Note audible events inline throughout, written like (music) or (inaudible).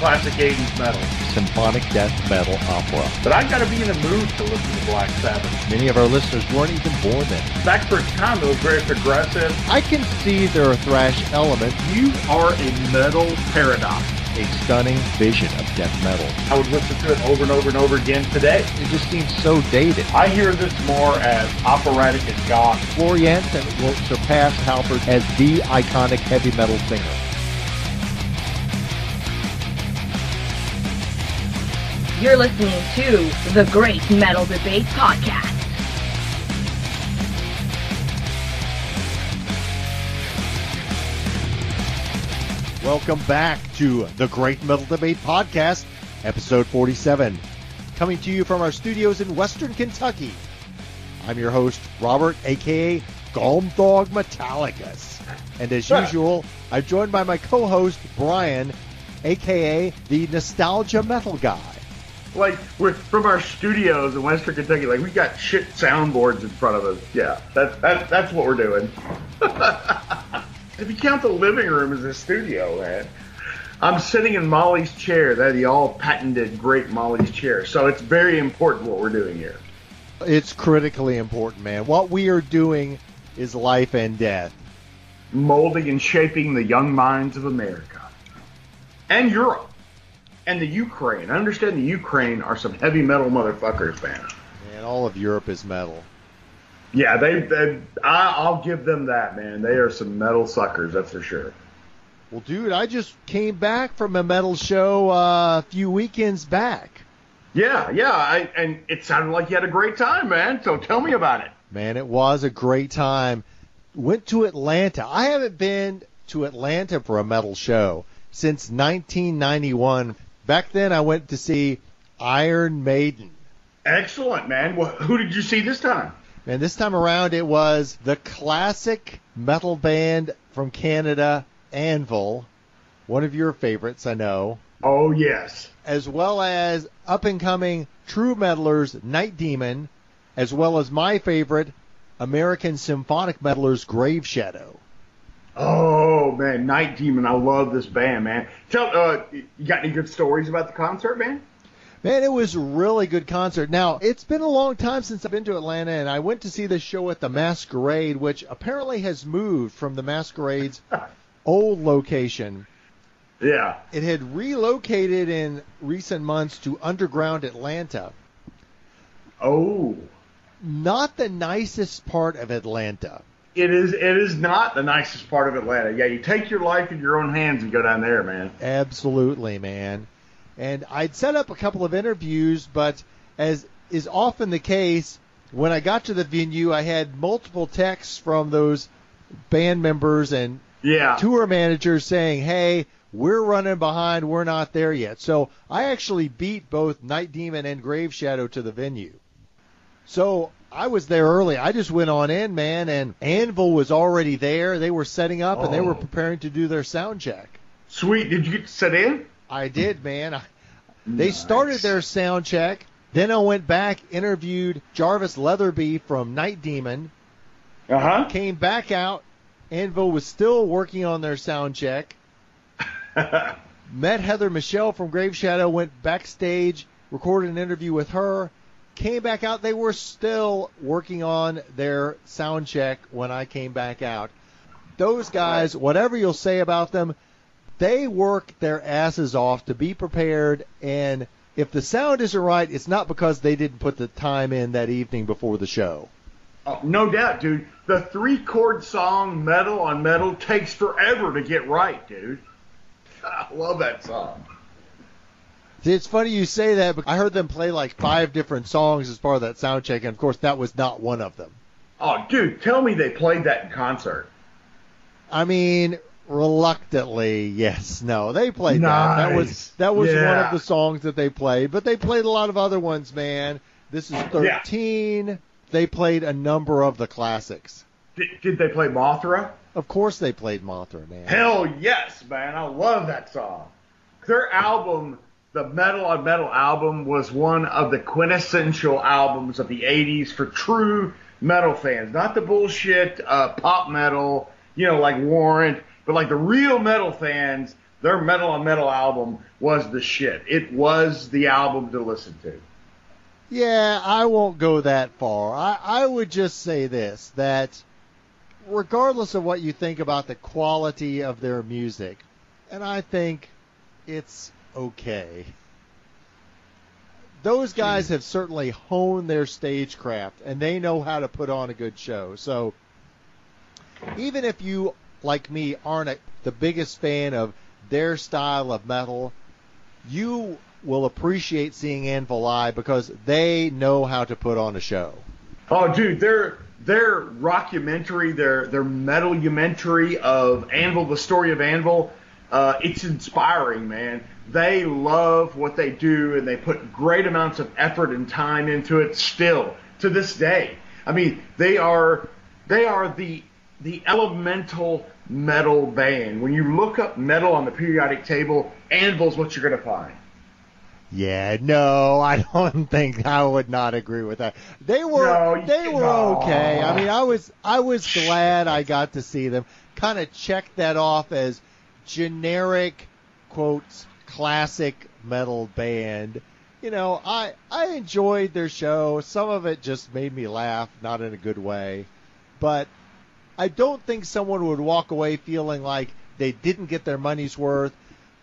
classic 80s metal. Symphonic death metal opera. But I gotta be in the mood to listen to Black Sabbath. Many of our listeners weren't even born then. Back for its time, it was very progressive. I can see there are thrash elements. You are a metal paradox. A stunning vision of death metal. I would listen to it over and over and over again today. It just seems so dated. I hear this more as operatic and goth. Floor Jansen will surpass Halford as the iconic heavy metal singer. You're listening to the Great Metal Debate Podcast. Welcome back to the Great Metal Debate Podcast, episode 47, coming to you from our studios in Western Kentucky. I'm your host, Robert, aka Gomthog Metallicus. And as usual, I'm joined by my co-host, Brian, aka the Nostalgia Metal Guy. Like we're from our studios in Western Kentucky, like we got shit soundboards in front of us. Yeah, that's that, that's what we're doing. (laughs) if you count the living room as a studio, man. I'm sitting in Molly's chair, that the all patented great Molly's chair. So it's very important what we're doing here. It's critically important, man. What we are doing is life and death. Molding and shaping the young minds of America. And Europe. And the Ukraine. I understand the Ukraine are some heavy metal motherfuckers, man. And all of Europe is metal. Yeah, they, they I, I'll give them that, man. They are some metal suckers, that's for sure. Well, dude, I just came back from a metal show uh, a few weekends back. Yeah, yeah, I, and it sounded like you had a great time, man. So tell me about it. Man, it was a great time. Went to Atlanta. I haven't been to Atlanta for a metal show since 1991. Back then, I went to see Iron Maiden. Excellent, man. Well, who did you see this time? And this time around, it was the classic metal band from Canada, Anvil, one of your favorites, I know, Oh, yes. as well as up and coming true metalers, Night Demon, as well as my favorite, American symphonic metalers, Grave Shadow. Oh, man. Night Demon. I love this band, man. Tell, uh, you got any good stories about the concert, man? Man, it was a really good concert. Now, it's been a long time since I've been to Atlanta, and I went to see this show at the Masquerade, which apparently has moved from the Masquerade's (laughs) old location. Yeah. It had relocated in recent months to underground Atlanta. Oh. Not the nicest part of Atlanta. It is. It is not the nicest part of Atlanta. Yeah, you take your life in your own hands and go down there, man. Absolutely, man. And I'd set up a couple of interviews, but as is often the case, when I got to the venue, I had multiple texts from those band members and Yeah. tour managers saying, "Hey, we're running behind. We're not there yet." So I actually beat both Night Demon and Grave Shadow to the venue. So I was there early. I just went on in, man, and Anvil was already there. They were setting up and they were Oh. preparing to do their sound check. Sweet. Did you get to sit in? I did, man. I, they Nice. started their sound check. Then I went back, interviewed Jarvis Leatherby from Night Demon, Uh huh. came back out. Anvil was still working on their sound check. (laughs) Met Heather Michelle from Grave Shadow, went backstage, recorded an interview with her, came back out. They were still working on their sound check when I came back out. Those guys, whatever you'll say about them, they work their asses off to be prepared and if the sound isn't right, it's not because they didn't put the time in that evening before the show. Oh, no doubt, dude. The three chord song metal on metal takes forever to get right, dude. (laughs) I love that song. See, It's funny you say that, but I heard them play like five different songs as part of that sound check, and of course that was not one of them. Oh, dude, tell me they played that in concert. I mean, reluctantly, yes, no, they played that. That was that was one of the songs that they played, but they played a lot of other ones, man. This is 13. They played a number of the classics. Did, did they play Mothra? Of course, they played Mothra, man. Hell yes, man. I love that song. Their album, the Metal on Metal album, was one of the quintessential albums of the 80s for true metal fans. Not the bullshit uh, pop metal, you know, like Warrant, but like the real metal fans. their Metal on Metal album was the shit. It was the album to listen to. Yeah, I won't go that far. I, I would just say this that regardless of what you think about the quality of their music, and I think it's okay. Those guys have certainly honed their stagecraft and they know how to put on a good show. So even if you, like me, aren't a, the biggest fan of their style of metal, you will appreciate seeing Anvil live because they know how to put on a show. Oh, dude, their their rockumentary, their their metalumentary of Anvil, the story of Anvil, uh, it's inspiring, man. They love what they do and they put great amounts of effort and time into it still to this day. I mean, they are they are the the elemental metal band. When you look up metal on the periodic table, Anvil's what you're going to find. Yeah, no, I don't (laughs) think I would not agree with that. They were No, they were no. okay. I mean, I was I was glad I got to see them. Kind of check that off as generic quotes classic metal band. You know, I I enjoyed their show. Some of it just made me laugh, not in a good way. But I don't think someone would walk away feeling like they didn't get their money's worth.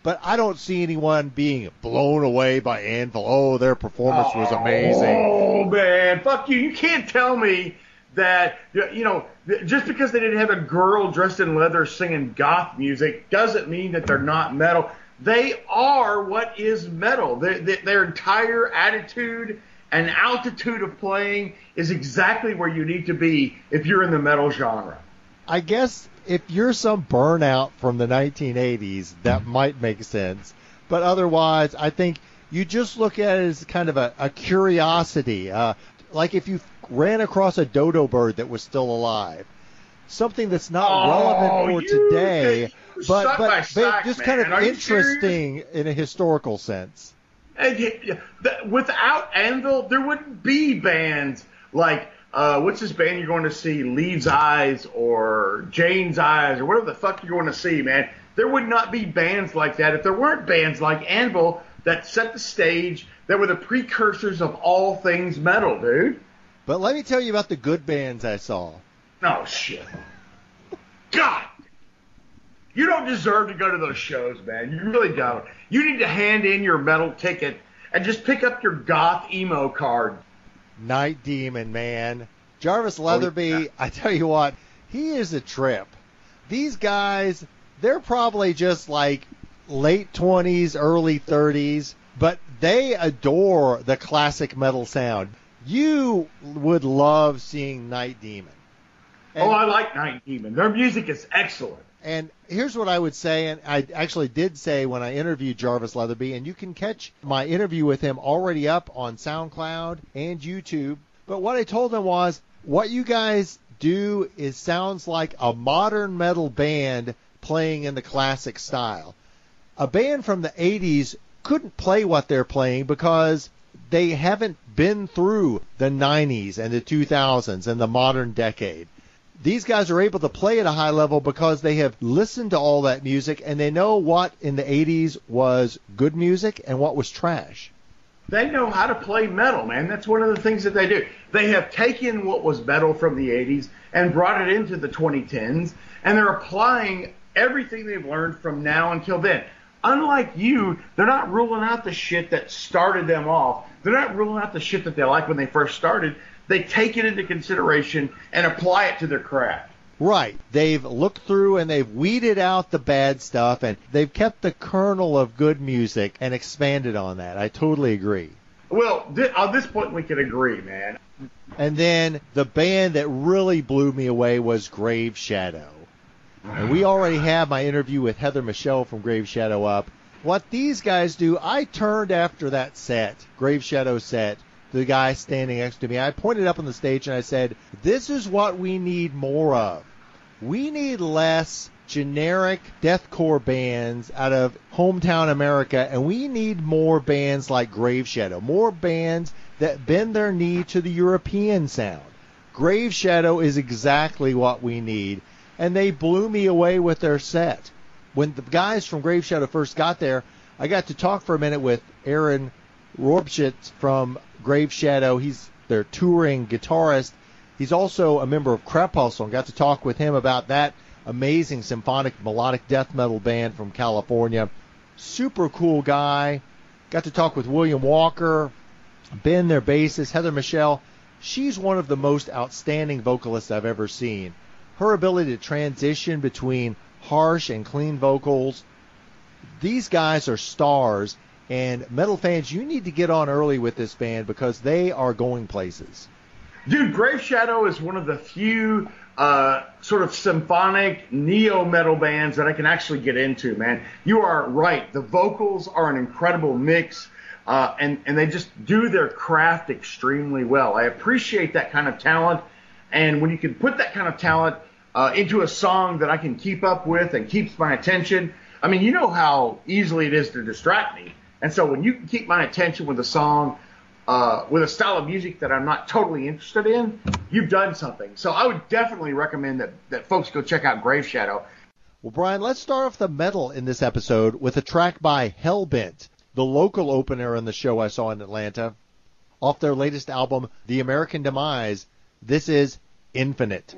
But I don't see anyone being blown away by Anvil. Oh, their performance was oh, amazing. Oh man, fuck you! You can't tell me that you know just because they didn't have a girl dressed in leather singing goth music doesn't mean that they're not metal. They are what is metal. They, their entire attitude and altitude of playing is exactly where you need to be if you're in the metal genre. I guess if you're some burnout from the 1980s, that might make sense. But otherwise, I think you just look at it as kind of a, a curiosity. Uh, like if you ran across a dodo bird that was still alive. Something that's not Oh, relevant for you- today, you but, but, sock, just man. kind of serious? interesting in a historical sense. And without Anvil, there wouldn't be bands like uh, what's this band you're going to see? Leaves Eyes or Jane's Eyes or whatever the fuck you're going to see, man. There would not be bands like that if there weren't bands like Anvil that set the stage, that were the precursors of all things metal, dude. But let me tell you about the good bands I saw. No shit. God. You don't deserve to go to those shows, man. You really don't. You need to hand in your metal ticket and just pick up your goth emo card. Night Demon, man. Jarvis oh, Leatherby, yeah. I tell you what, he is a trip. These guys, they're probably just like late 20s, early 30s, but they adore the classic metal sound. You would love seeing Night Demon. Oh, and- oh, I like Night Demon. Their music is excellent. And here's what I would say, and I actually did say when I interviewed Jarvis Leatherby, and you can catch my interview with him already up on SoundCloud and YouTube. But what I told him was, what you guys do is sounds like a modern metal band playing in the classic style. A band from the 80s couldn't play what they're playing because they haven't been through the 90s and the 2000s and the modern decade these guys are able to play at a high level because they have listened to all that music and they know what in the 80s was good music and what was trash. They know how to play metal, man. That's one of the things that they do. They have taken what was metal from the 80s and brought it into the 2010s, and they're applying everything they've learned from now until then. Unlike you, they're not ruling out the shit that started them off. They're not ruling out the shit that they like when they first started. They take it into consideration and apply it to their craft. Right. They've looked through and they've weeded out the bad stuff and they've kept the kernel of good music and expanded on that. I totally agree. Well, th- on this point, we can agree, man. And then the band that really blew me away was Grave Shadow. And we already have my interview with Heather Michelle from Grave Shadow up. What these guys do, I turned after that set, Grave Shadow set, the guy standing next to me. I pointed up on the stage and I said, This is what we need more of. We need less generic deathcore bands out of hometown America, and we need more bands like Grave Shadow, more bands that bend their knee to the European sound. Grave Shadow is exactly what we need, and they blew me away with their set. when the guys from Grave Shadow first got there, I got to talk for a minute with Aaron Rorbschitz from Grave Shadow. He's their touring guitarist. He's also a member of Crepuscle and got to talk with him about that amazing symphonic melodic death metal band from California. Super cool guy. Got to talk with William Walker, Ben, their bassist, Heather Michelle. She's one of the most outstanding vocalists I've ever seen. Her ability to transition between harsh and clean vocals. These guys are stars, and metal fans, you need to get on early with this band because they are going places. Dude, Grave Shadow is one of the few uh, sort of symphonic neo metal bands that I can actually get into, man. You are right. The vocals are an incredible mix. Uh, and, and they just do their craft extremely well. I appreciate that kind of talent. And when you can put that kind of talent uh, into a song that I can keep up with and keeps my attention, I mean, you know how easily it is to distract me. And so when you can keep my attention with a song, uh, with a style of music that I'm not totally interested in, you've done something. So I would definitely recommend that, that folks go check out Grave Shadow. Well, Brian, let's start off the metal in this episode with a track by Hellbent the local opener in the show I saw in Atlanta, off their latest album, The American Demise. This is Infinite.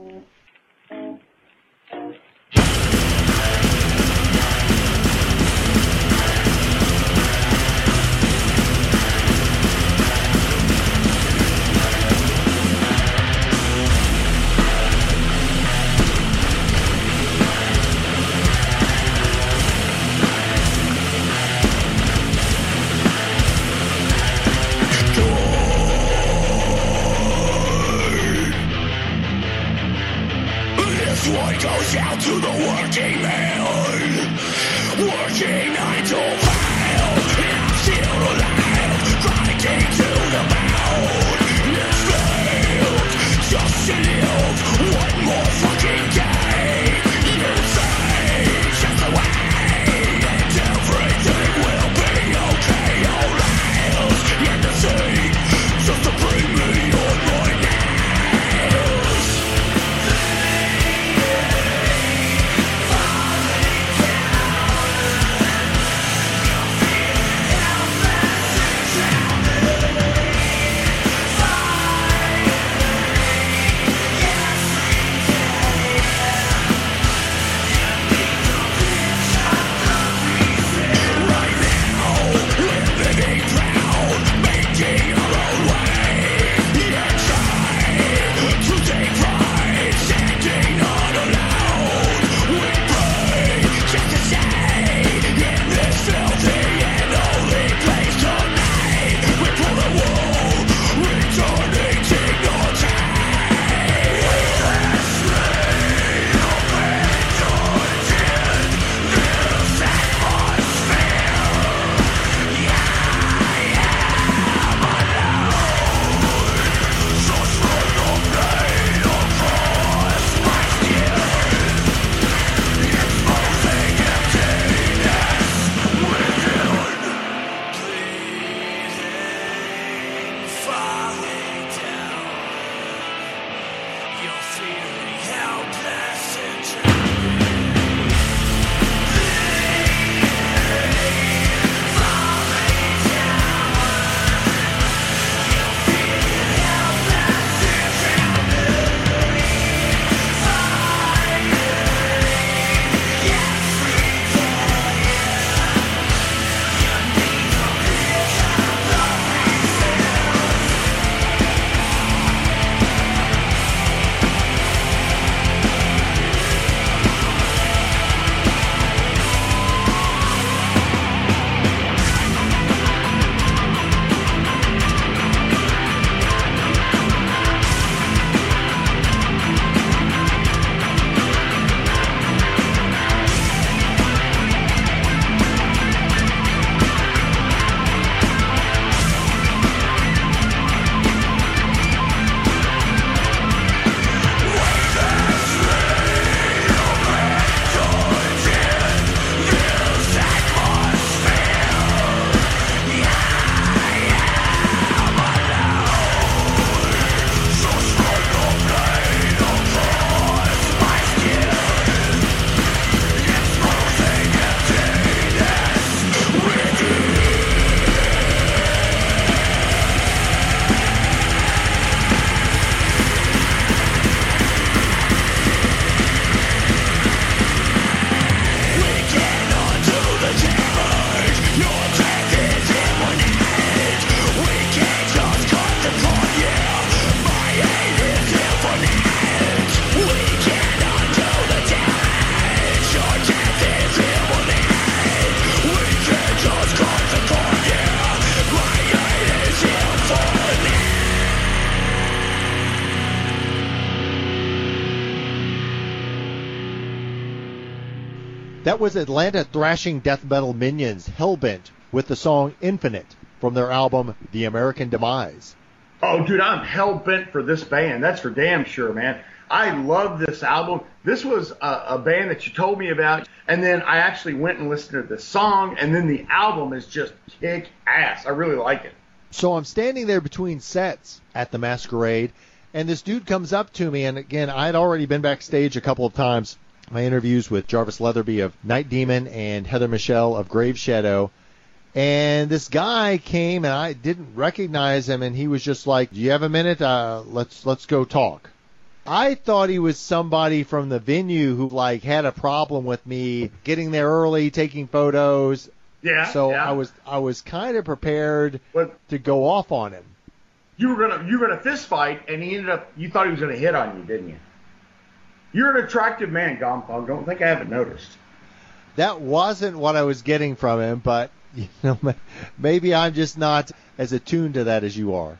That was Atlanta thrashing death metal minions Hellbent with the song Infinite from their album The American Demise. Oh, dude, I'm hell bent for this band. That's for damn sure, man. I love this album. This was a, a, band that you told me about, and then I actually went and listened to the song, and then the album is just kick ass. I really like it. So I'm standing there between sets at the Masquerade, and this dude comes up to me, and again, I'd already been backstage a couple of times. My interviews with Jarvis Leatherby of Night Demon and Heather Michelle of Grave Shadow. And this guy came and I didn't recognize him and he was just like, "Do you have a minute? Uh, let's let's go talk." I thought he was somebody from the venue who like had a problem with me getting there early, taking photos. Yeah. So yeah. I was I was kind of prepared But to go off on him. you were gonna you were gonna fist fight, and he ended up. You thought he was gonna hit on you, didn't you? You're an attractive man, Gompong. Don't think I haven't noticed. That wasn't what I was getting from him, but you know (laughs) maybe I'm just not as attuned to that as you are.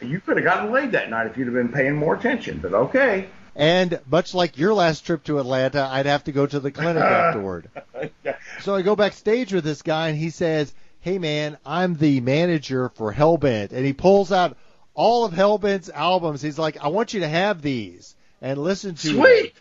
You could have gotten laid that night if you'd have been paying more attention. But okay. And much like your last trip to Atlanta, I'd have to go to the clinic (laughs) afterward. So I go backstage with this guy, and he says, "Hey man, I'm the manager for Hellbent," and he pulls out all of Hellbent's albums. He's like, "I want you to have these and listen to them." Sweet.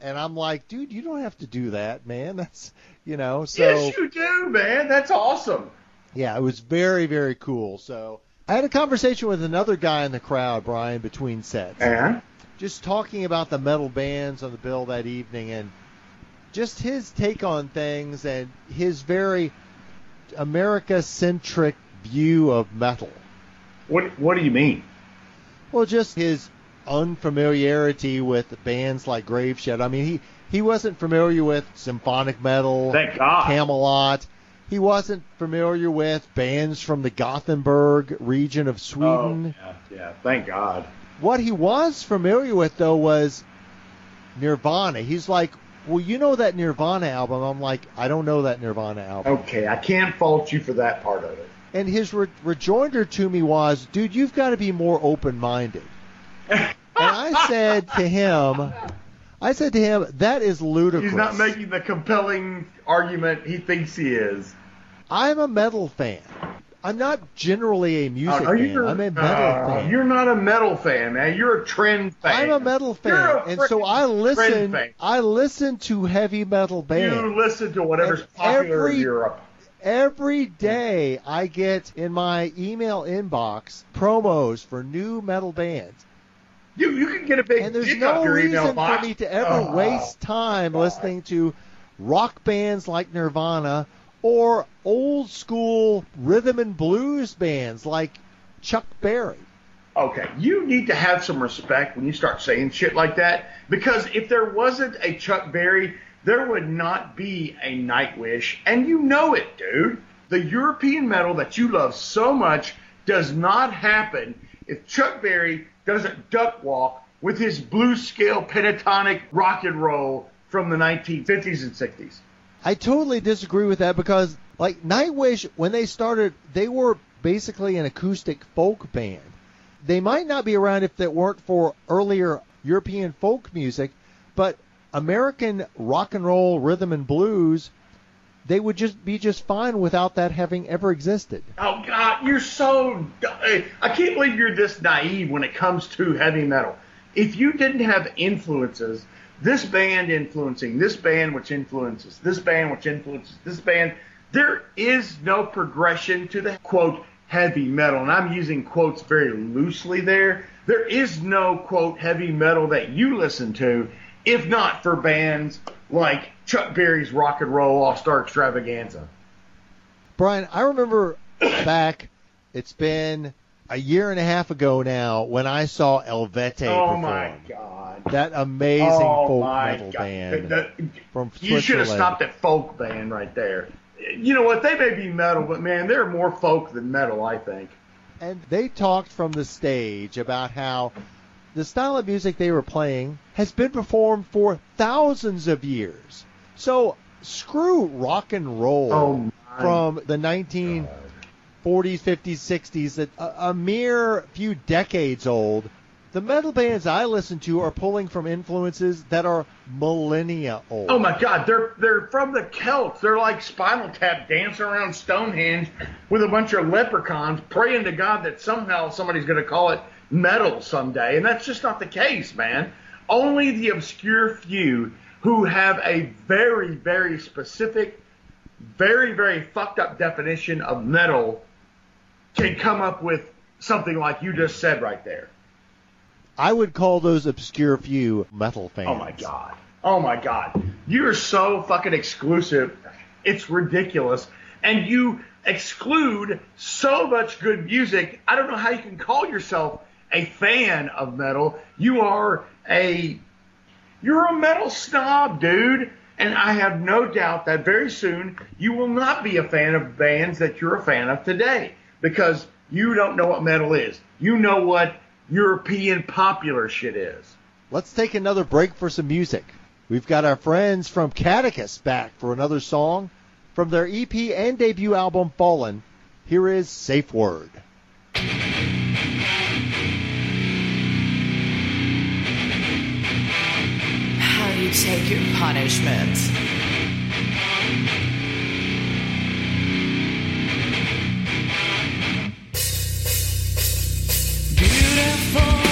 And I'm like, "Dude, you don't have to do that, man. (laughs) That's you know." So yes, you do, man. That's awesome. yeah, it was very very cool. So I had a conversation with another guy in the crowd, Brian, between sets. And just talking about the metal bands on the bill that evening and just his take on things and his very America centric view of metal. what what do you mean? Well, just his unfamiliarity with bands like Grave Shadow. I mean, he, he wasn't familiar with symphonic metal, Thank God. Kamelot. He wasn't familiar with bands from the Gothenburg region of Sweden. Oh, yeah, yeah. Thank God. What he was familiar with though was Nirvana. He's like, "Well, you know that Nirvana album." I'm like, "I don't know that Nirvana album." Okay, I can't fault you for that part of it. And his re- rejoinder to me was, "Dude, you've got to be more open-minded." And I said to him, I said to him, "That is ludicrous." He's not making the compelling argument he thinks he is. I'm a metal fan. I'm not generally a music Oh, no, fan. I'm a metal uh, fan. You're not a metal fan, man. You're a trend fan. I'm a metal fan, You're a and so I listen. I listen to heavy metal bands. You listen to whatever's And popular every- in Europe. Every day I get in my email inbox promos for new metal bands. You you can get a big And there's no up your email reason for me to ever Oh, waste time God. listening to rock bands like Nirvana or old school rhythm and blues bands like Chuck Berry. Okay, you need to have some respect when you start saying shit like that because if there wasn't a Chuck Berry, there would not be a Nightwish, and you know it, dude. The European metal that you love so much does not happen if Chuck Berry doesn't duck walk with his blue scale pentatonic rock and roll from the 1950s and 60s. I totally disagree with that because, like, Nightwish, when they started, they were basically an acoustic folk band. They might not be around if it weren't for earlier European folk music, but American rock and roll, rhythm and blues, they would just be just fine without that having ever existed. Oh God, you're so. I can't believe you're this naive when it comes to heavy metal. If you didn't have influences, this band influencing this band, which influences this band, which influences this band, there is no progression to the quote heavy metal. And I'm using quotes very loosely there. There is no quote heavy metal that you listen to, if not for bands like Chuck Berry's Rock and Roll All Star Extravaganza. Brian, I remember (coughs) back, it's been a year and a half ago now, when I saw Eluveitie Oh perform. my God. That amazing oh folk metal God. band The- the- from you should have stopped at folk band right there. You know what? They may be metal, but man, they're more folk than metal, I think. And they talked from the stage about how the style of music they were playing has been performed for thousands of years. So screw rock and roll Oh from the 1940s, 50s, 60s, that a, a mere few decades old. The metal bands I listen to are pulling from influences that are millennia old. Oh my God, they're they're from the Celts. They're like Spinal Tap dancing around Stonehenge with a bunch of leprechauns, praying to God that somehow somebody's going to call it metal someday, and that's just not the case, man. Only the obscure few who have a very very specific, very very fucked up definition of metal can come up with something like you just said right there. I would call those obscure few metal fans. Oh my god. Oh my god. You're so fucking exclusive. It's ridiculous. And you exclude so much good music. I don't know how you can call yourself a fan of metal. You are a you're a metal snob, dude. And I have no doubt that very soon you will not be a fan of bands that you're a fan of today because you don't know what metal is. You know what European popular shit is. Let's take another break for some music. We've got our friends from Caducus back for another song from their EP and debut album Fallen. Here is Safe Word. Take your punishment? Beautiful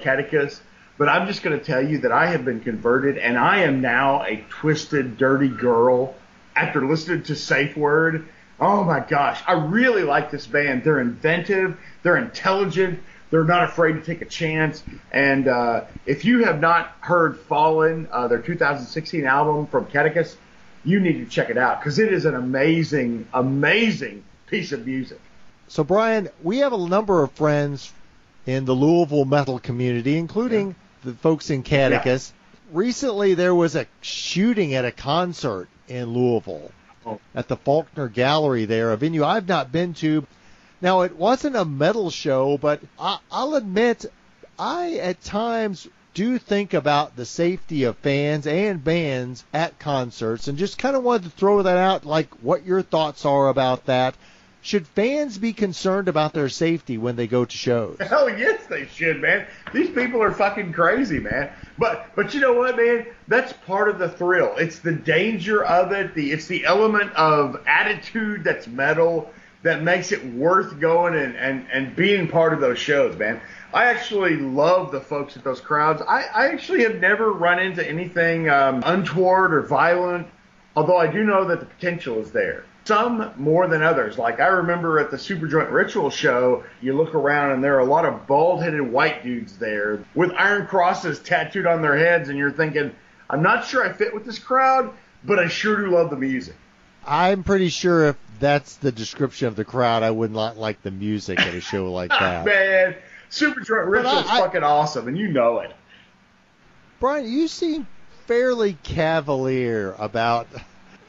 Caducus, but I'm just going to tell you that I have been converted and I am now a twisted, dirty girl after listening to Safe Word. Oh my gosh, I really like this band. They're inventive, they're intelligent, they're not afraid to take a chance. And uh, if you have not heard Fallen, uh, their 2016 album from Caducus, you need to check it out because it is an amazing, amazing piece of music. So, Brian, we have a number of friends in the Louisville metal community, including the folks in Caducus. Recently, there was a shooting at a concert in Louisville Oh. at the Faulkner Gallery there, a venue I've not been to. Now, it wasn't a metal show, but I, I'll admit, I at times do think about the safety of fans and bands at concerts and just kind of wanted to throw that out, like what your thoughts are about that. Should fans be concerned about their safety when they go to shows? (laughs) Hell yes, they should, man. These people are fucking crazy, man. But but you know what, man? That's part of the thrill. It's the danger of it. The it's the element of attitude that's metal that makes it worth going and and and being part of those shows, man. I actually love the folks at those crowds. I, I actually have never run into anything um, untoward or violent, although I do know that the potential is there. Some more than others. Like I remember at the Superjoint Ritual show, you look around and there are a lot of bald-headed white dudes there with iron crosses tattooed on their heads, and you're thinking, I'm not sure I fit with this crowd, but I sure do love the music. I'm pretty sure if that's the description of the crowd, I would not like the music at a show (laughs) like that. Man, Superjoint Ritual is fucking awesome, and you know it. Brian, you seem fairly cavalier about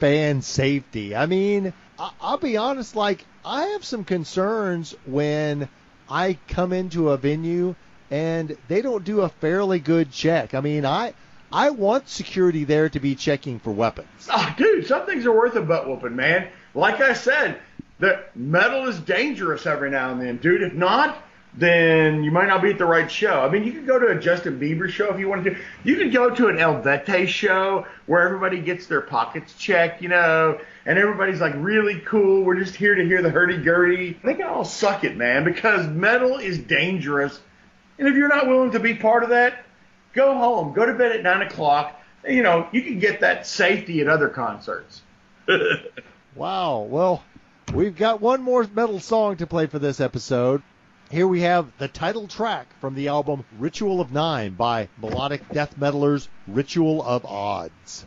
fan safety. I mean, I- I'll be honest, like, I have some concerns when I come into a venue and they don't do a fairly good check. I mean, I. I want security there to be checking for weapons. Oh, dude, some things are worth a butt whooping, man. Like I said, the metal is dangerous every now and then, dude. If not, then you might not be at the right show. I mean, you could go to a Justin Bieber show if you wanted to. You could go to an El Eluveitie show where everybody gets their pockets checked, you know, and everybody's like really cool. We're just here to hear the hurdy-gurdy. They can all suck it, man, because metal is dangerous. And if you're not willing to be part of that, go home. Go to bed at 9 o'clock. You know, you can get that safety at other concerts. (laughs) Wow. Well, we've got one more metal song to play for this episode. Here we have the title track from the album Ritual of Nine by melodic death metalers Ritual of Odds.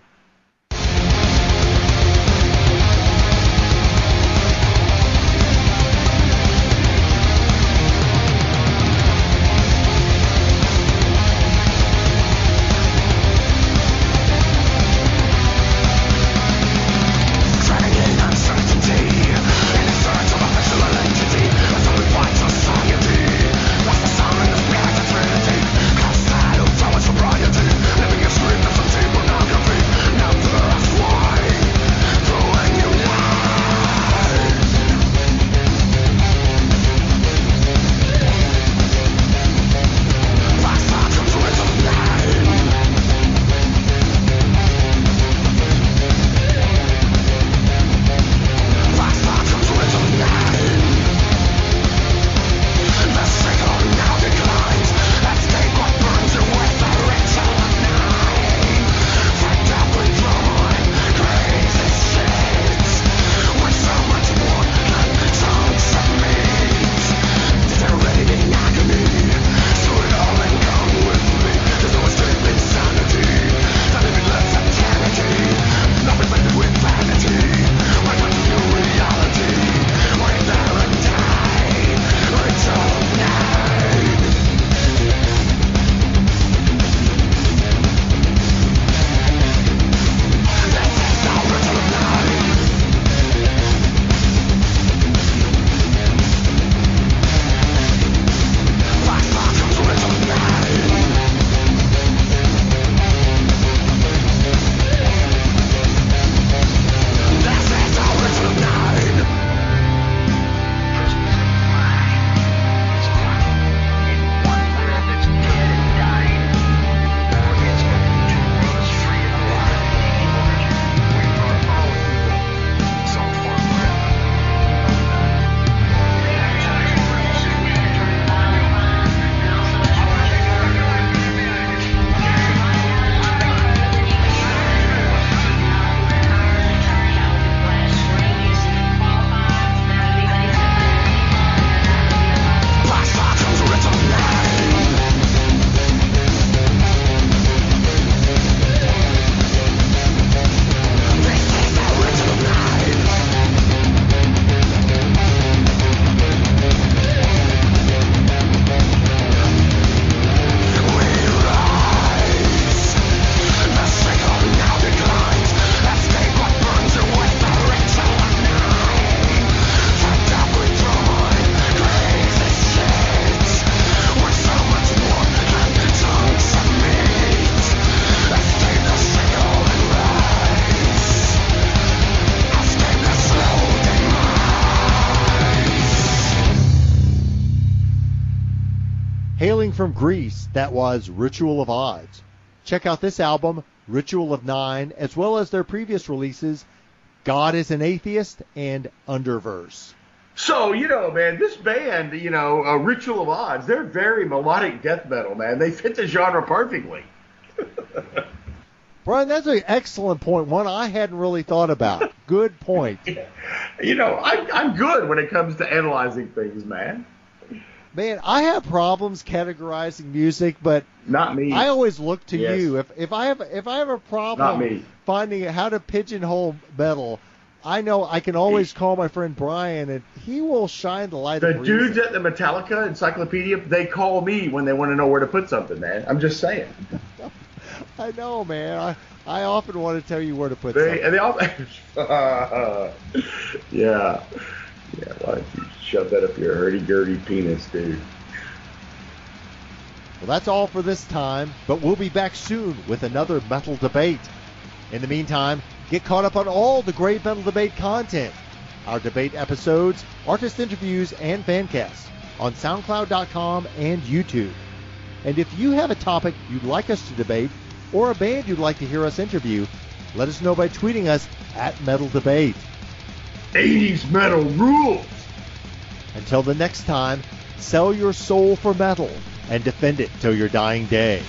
Greece, that was Ritual of Odds. Check out this album, Ritual of Nine, as well as their previous releases, God is an Atheist and Underverse. So, you know, man, this band, you know, uh, Ritual of Odds, they're very melodic death metal, man. They fit the genre perfectly. (laughs) Brian, that's an excellent point. One I hadn't really thought about. Good point. (laughs) You know, I, I'm good when it comes to analyzing things, man. Man, I have problems categorizing music, but Not me. I always look to Yes. you. If if I have if I have a problem Not me. finding how to pigeonhole metal, I know I can always call my friend Brian, and he will shine the light. the dudes at the Metallica Encyclopedia, they call me when they want to know where to put something, man. I'm just saying. (laughs) I know, man. I I often want to tell you where to put They something. and they all. (laughs) yeah, yeah. Don't you shove that up your hurdy-gurdy penis, dude? Well, that's all for this time, but we'll be back soon with another metal debate. In the meantime, get caught up on all the great metal debate content. Our debate episodes, artist interviews, and fancasts on SoundCloud.com and YouTube. And if you have a topic you'd like us to debate or a band you'd like to hear us interview, let us know by tweeting us at Metal Debate. 80s metal rules. Until the next time, sell your soul for metal and defend it till your dying day.